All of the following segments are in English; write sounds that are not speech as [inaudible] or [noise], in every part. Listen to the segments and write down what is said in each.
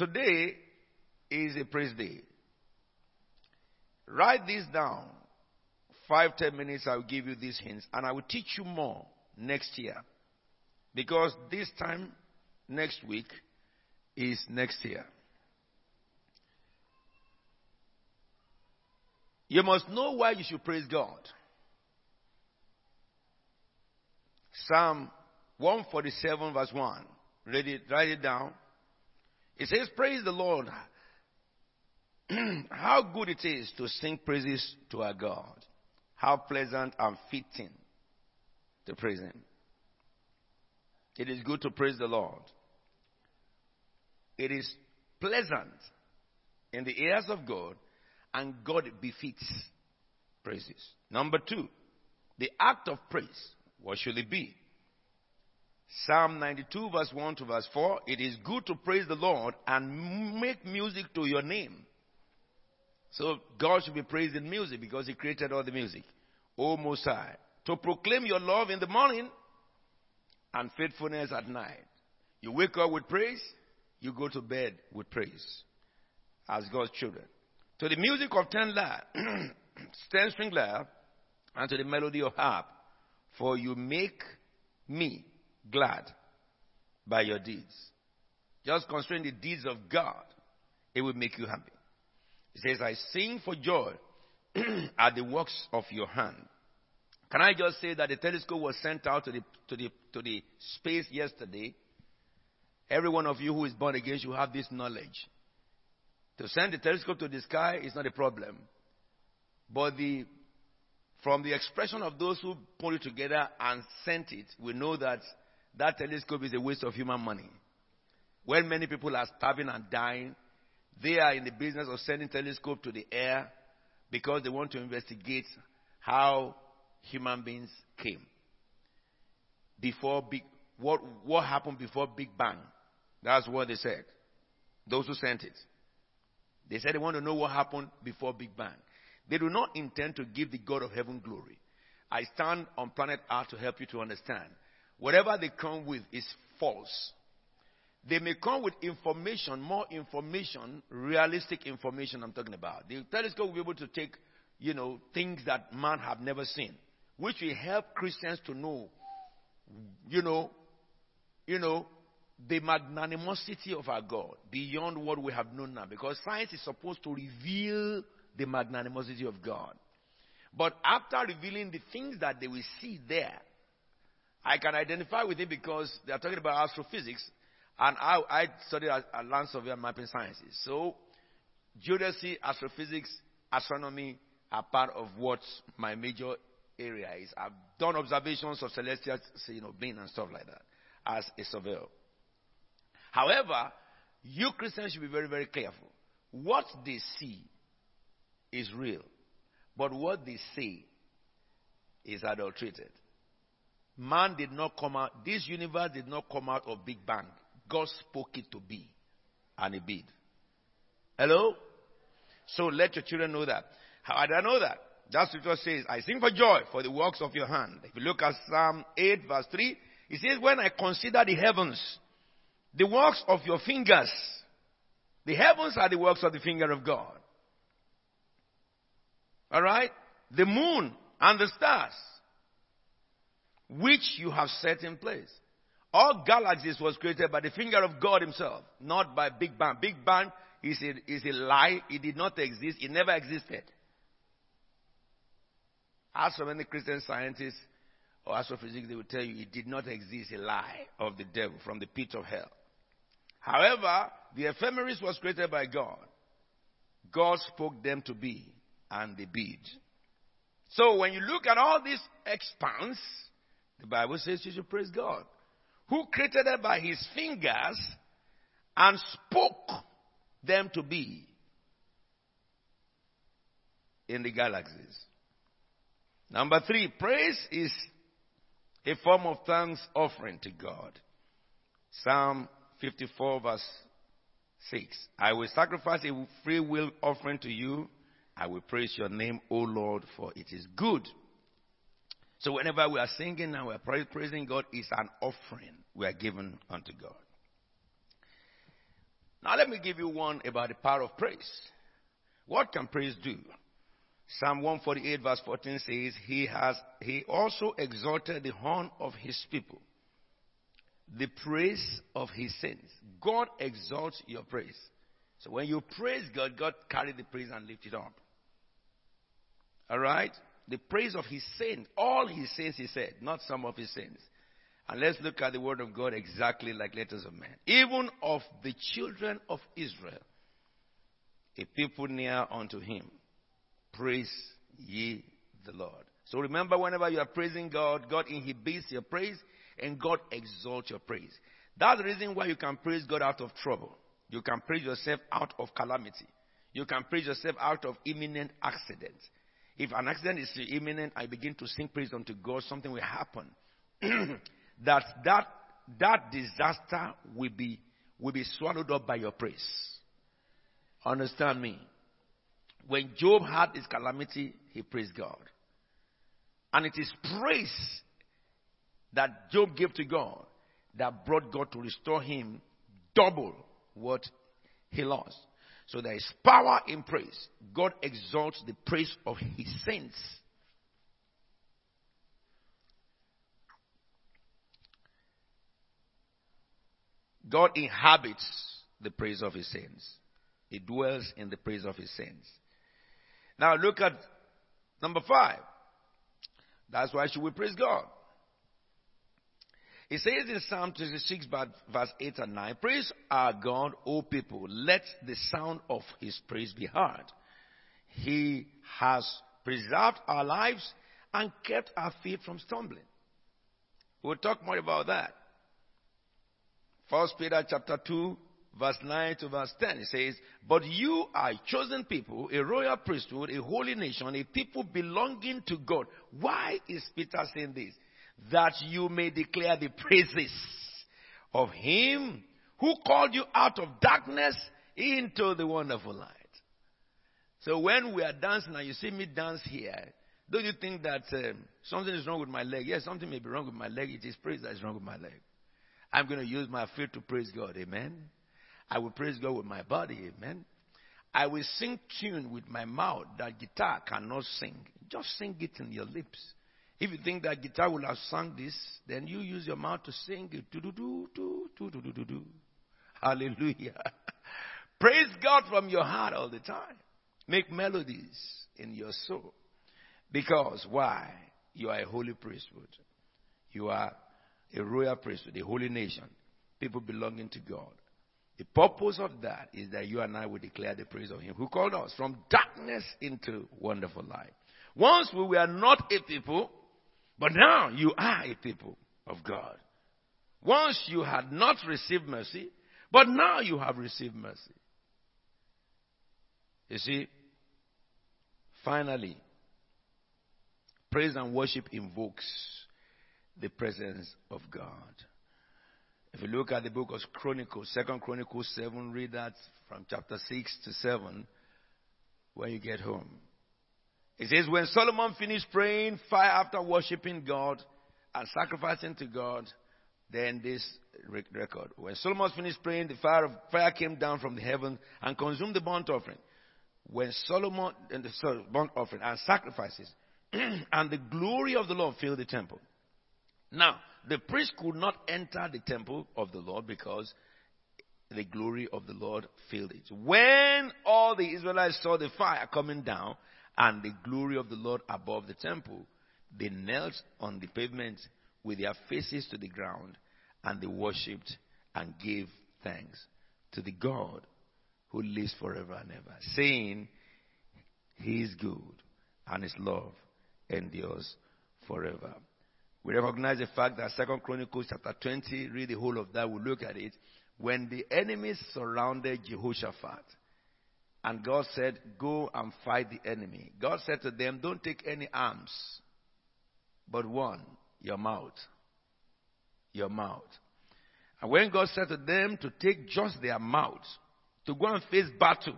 Today is a praise day. Write this down. Five, ten minutes, I will give you these hints, and I will teach you more next year. Because this time next week is next year. You must know why you should praise God. Psalm 147, verse 1. Read it, write it down. It says, Praise the Lord. [clears throat] How good it is to sing praises to our God. How pleasant and fitting to praise Him. It is good to praise the Lord. It is pleasant in the ears of God, and God befits praises. Number two, the act of praise. What should it be? Psalm 92, verse 1 to verse 4. It is good to praise the Lord and make music to your name. So God should be praised in music because He created all the music. O Most High. To proclaim your love in the morning and faithfulness at night. You wake up with praise, you go to bed with praise as God's children. To the music of ten lyre, [clears throat] ten string lyre, and to the melody of harp, for you make me glad by your deeds. Just considering the deeds of God, it will make you happy. He says, I sing for joy [clears throat] at the works of your hand. Can I just say that the telescope was sent out to the, to the, to the space yesterday? Every one of you who is born again should have this knowledge. To send the telescope to the sky is not a problem. But the, from the expression of those who put it together and sent it, we know that that telescope is a waste of human money. When many people are starving and dying, they are in the business of sending telescope to the air because they want to investigate how human beings came. Before big, what, what happened before Big Bang? That's what they said. Those who sent it. They said they want to know what happened before Big Bang. They do not intend to give the God of heaven glory. I stand on planet Earth to help you to understand. Whatever they come with is false. They may come with information, more information, realistic information I'm talking about. The telescope will be able to take, you know, things that man have never seen which will help Christians to know, you know, you know, the magnanimosity of our God beyond what we have known now. Because science is supposed to reveal the magnanimosity of God. But after revealing the things that they will see there, I can identify with it because they are talking about astrophysics, and I, I studied at, at land survey and mapping sciences. So, geodesy, astrophysics, astronomy are part of what my major area is I've done observations of celestial you know, being and stuff like that as a surveyor. However, you Christians should be very, very careful. What they see is real, but what they say is adulterated. Man did not come out, this universe did not come out of Big Bang. God spoke it to be, and it did. Hello? So let your children know that. How do I know that? That scripture says, I sing for joy for the works of your hand. If you look at Psalm 8 verse 3, it says, when I consider the heavens, the works of your fingers, the heavens are the works of the finger of God. Alright? The moon and the stars, which you have set in place. All galaxies was created by the finger of God himself, not by Big Bang. Big Bang is a, is a lie. It did not exist. It never existed. As for many Christian scientists or astrophysics, they will tell you it did not exist, a lie of the devil from the pit of hell. However, the ephemeris was created by God. God spoke them to be, and they be. So when you look at all this expanse, the Bible says you should praise God, who created it by his fingers and spoke them to be in the galaxies. Number three, praise is a form of thanks offering to God. Psalm 54 verse 6. I will sacrifice a free will offering to you. I will praise your name, O Lord, for it is good. So whenever we are singing and we are praising God, it's an offering we are given unto God. Now let me give you one about the power of praise. What can praise do? Psalm 148 verse 14 says, He has, He also exalted the horn of His people, the praise of His saints. God exalts your praise. So when you praise God, God carry the praise and lift it up. Alright? The praise of His saints. All His saints, He said, not some of His saints. And let's look at the word of God exactly like letters of men. Even of the children of Israel, a people near unto him. Praise ye the Lord. So remember, whenever you are praising God, God inhibits your praise and God exalts your praise. That's the reason why you can praise God out of trouble. You can praise yourself out of calamity. You can praise yourself out of imminent accident. If an accident is imminent, I begin to sing praise unto God, something will happen. [clears throat] that that that disaster will be will be swallowed up by your praise. Understand me? When Job had his calamity, he praised God. And it is praise that Job gave to God that brought God to restore him double what he lost. So there is power in praise. God exalts the praise of his saints. God inhabits the praise of his saints. He dwells in the praise of his saints. Now look at number five. That's why should we praise God? It says in Psalm 26 verse 8 and 9, Praise our God, O people. Let the sound of his praise be heard. He has preserved our lives and kept our feet from stumbling. We'll talk more about that. First Peter chapter 2, verse 9 to verse 10. It says, But you are a chosen people, a royal priesthood, a holy nation, a people belonging to God. Why is Peter saying this? That you may declare the praises of him who called you out of darkness into the wonderful light. So when we are dancing and you see me dance here, don't you think that um, something is wrong with my leg? Yes, something may be wrong with my leg. It is praise that is wrong with my leg. I'm going to use my feet to praise God. Amen. I will praise God with my body. Amen. I will sing tune with my mouth that guitar cannot sing. Just sing it in your lips. If you think that guitar will have sung this, then you use your mouth to sing it. Hallelujah. Praise God from your heart all the time. Make melodies in your soul. Because why? You are a holy priesthood. You are a royal priesthood, a holy nation, people belonging to God. The purpose of that is that you and I will declare the praise of Him who called us from darkness into wonderful light. Once we were not a people, but now you are a people of God. Once you had not received mercy, but now you have received mercy. You see, finally, praise and worship invokes the presence of God. If you look at the book of Chronicles, Second Chronicles 7, read that from chapter 6 to 7 when you get home. It says, When Solomon finished praying, fire after worshiping God and sacrificing to God, then this record. When Solomon finished praying, the fire of fire came down from the heaven and consumed the burnt offering. When Solomon and the sorry, burnt offering and sacrifices, [clears throat] and the glory of the Lord filled the temple. Now, the priest could not enter the temple of the Lord because the glory of the Lord filled it. When all the Israelites saw the fire coming down and the glory of the Lord above the temple, they knelt on the pavement with their faces to the ground and they worshipped and gave thanks to the God who lives forever and ever, saying, He is good and His love endures forever. We recognize the fact that Second Chronicles chapter 20, read the whole of that, we'll look at it. When the enemies surrounded Jehoshaphat, and God said, Go and fight the enemy. God said to them, Don't take any arms, but one, your mouth. Your mouth. And when God said to them to take just their mouth, to go and face battle,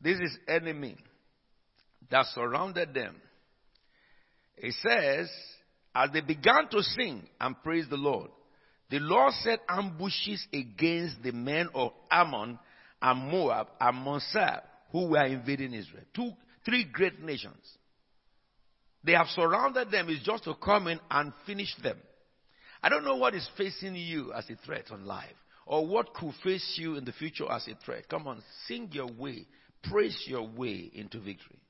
this is enemy that surrounded them. It says, as they began to sing and praise the Lord, The Lord set ambushes against the men of Ammon and Moab and Moab who were invading Israel. Two, three great nations. They have surrounded them. It's just to come in and finish them. I don't know what is facing you as a threat on life or what could face you in the future as a threat. Come on, sing your way, praise your way into victory.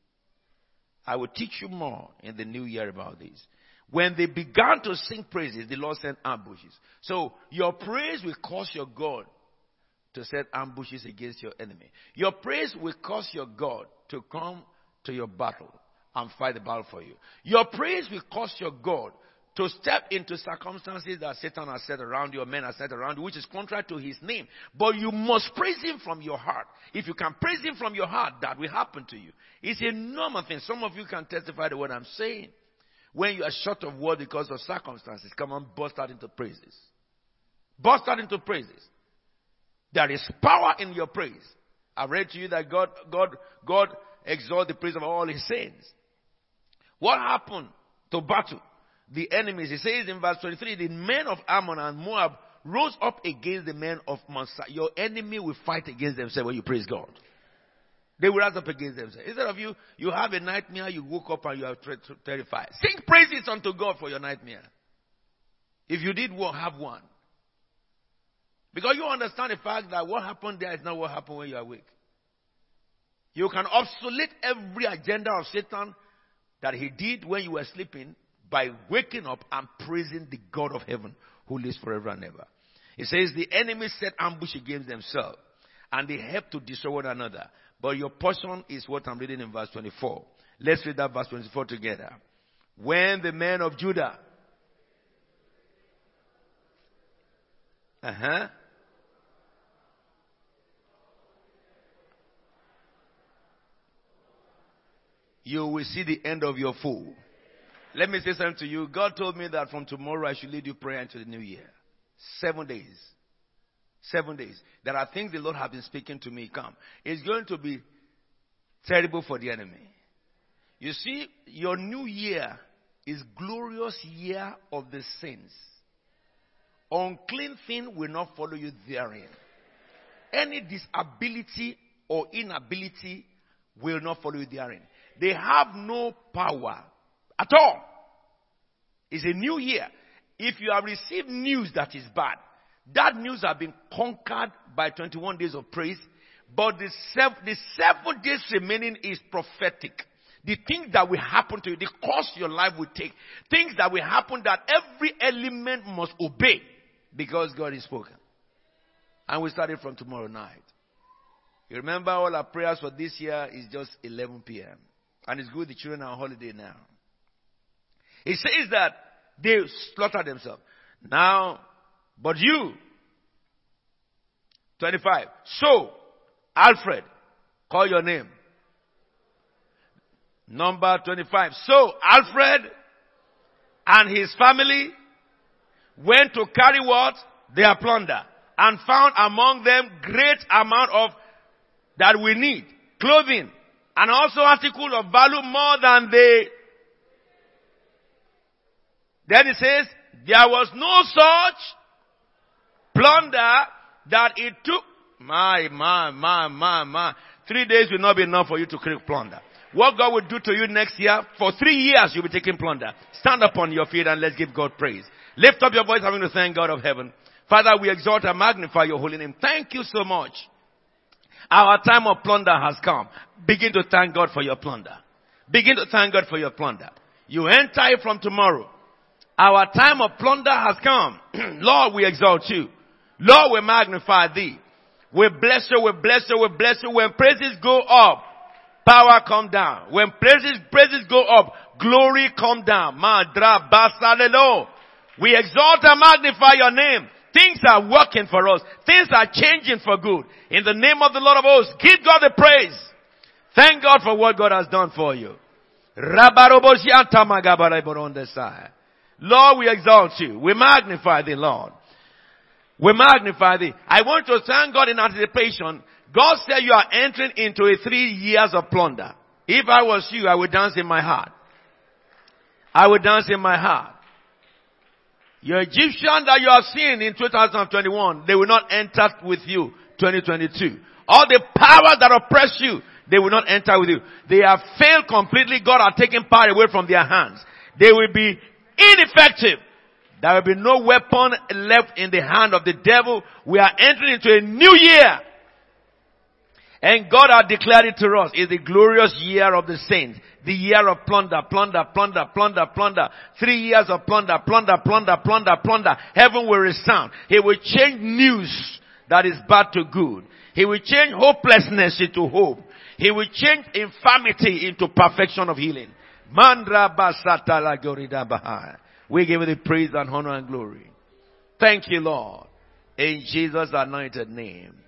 I will teach you more in the new year about this. When they began to sing praises, the Lord sent ambushes. So your praise will cause your God to set ambushes against your enemy. Your praise will cause your God to come to your battle and fight the battle for you. Your praise will cause your God to step into circumstances that Satan has set around you or men have set around you, which is contrary to his name. But you must praise him from your heart. If you can praise him from your heart, that will happen to you. It's a normal thing. Some of you can testify to what I'm saying. When you are short of word because of circumstances, come on, burst out into praises. Burst out into praises. There is power in your praise. I read to you that God, God, God exalt the praise of all his saints. What happened to battle? The enemies, he says in verse 23, the men of Ammon and Moab rose up against the men of Massa. Your enemy will fight against themselves when you praise God. They will rise up against themselves. Instead of you, you have a nightmare, you woke up and you are terrified. Sing praises unto God for your nightmare. If you did have one. Because you understand the fact that what happened there is not what happened when you are awake. You can obsolete every agenda of Satan that he did when you were sleeping by waking up and praising the God of heaven who lives forever and ever. It says the enemy set ambush against themselves and they help to destroy one another. But your portion is what I'm reading in verse 24. Let's read that verse 24 together. When the men of Judah, uh huh, you will see the end of your foe. Let me say something to you. God told me that from tomorrow I should lead you prayer into the new year. Seven days. Seven days. There are things the Lord has been speaking to me. Come. It's going to be terrible for the enemy. You see, your new year is glorious year of the saints. Unclean thing will not follow you therein. Any disability or inability will not follow you therein. They have no power at all. It's a new year. If you have received news that is bad, that news has been conquered by 21 days of praise, but the seven, the seven days remaining is prophetic. The things that will happen to you, the course your life will take, things that will happen that every element must obey because God is spoken. And we started from tomorrow night. You remember all our prayers for this year is just 11 p.m. And it's good the children are on holiday now. It says that they slaughter themselves. Now, but you, 25. So, Alfred, call your name. Number 25. So, Alfred and his family went to carry what? Their plunder. And found among them great amount of that we need. Clothing. And also articles of value more than they then it says, there was no such plunder that it took. My, my, my, my, my. Three days will not be enough for you to create plunder. What God will do to you next year, for three years you'll be taking plunder. Stand up on your feet and let's give God praise. Lift up your voice having to thank God of heaven. Father, we exalt and magnify your holy name. Thank you so much. Our time of plunder has come. Begin to thank God for your plunder. Begin to thank God for your plunder. You enter it from tomorrow. Our time of plunder has come. [clears throat] Lord, we exalt you. Lord, we magnify thee. We bless you, we bless you, we bless you. When praises go up, power come down. When praises, praises go up, glory come down. Madra basalelo. We exalt and magnify your name. Things are working for us. Things are changing for good. In the name of the Lord of hosts, give God the praise. Thank God for what God has done for you. Lord, we exalt you. We magnify thee, Lord. We magnify thee. I want to thank God in anticipation. God said you are entering into a three years of plunder. If I was you, I would dance in my heart. I would dance in my heart. Your Egyptian that you have seen in 2021, they will not enter with you 2022. All the powers that oppress you, they will not enter with you. They have failed completely. God has taken power away from their hands. They will be ineffective. There will be no weapon left in the hand of the devil. We are entering into a new year. And God has declared it to us. It's the glorious year of the saints. The year of plunder, plunder, plunder, plunder, plunder. Three years of plunder, plunder, plunder, plunder, plunder. Heaven will resound. He will change news that is bad to good. He will change hopelessness into hope. He will change infirmity into perfection of healing. Mandra basata la gorida bahai. We give you the praise and honor and glory. Thank you, Lord. In Jesus' anointed name.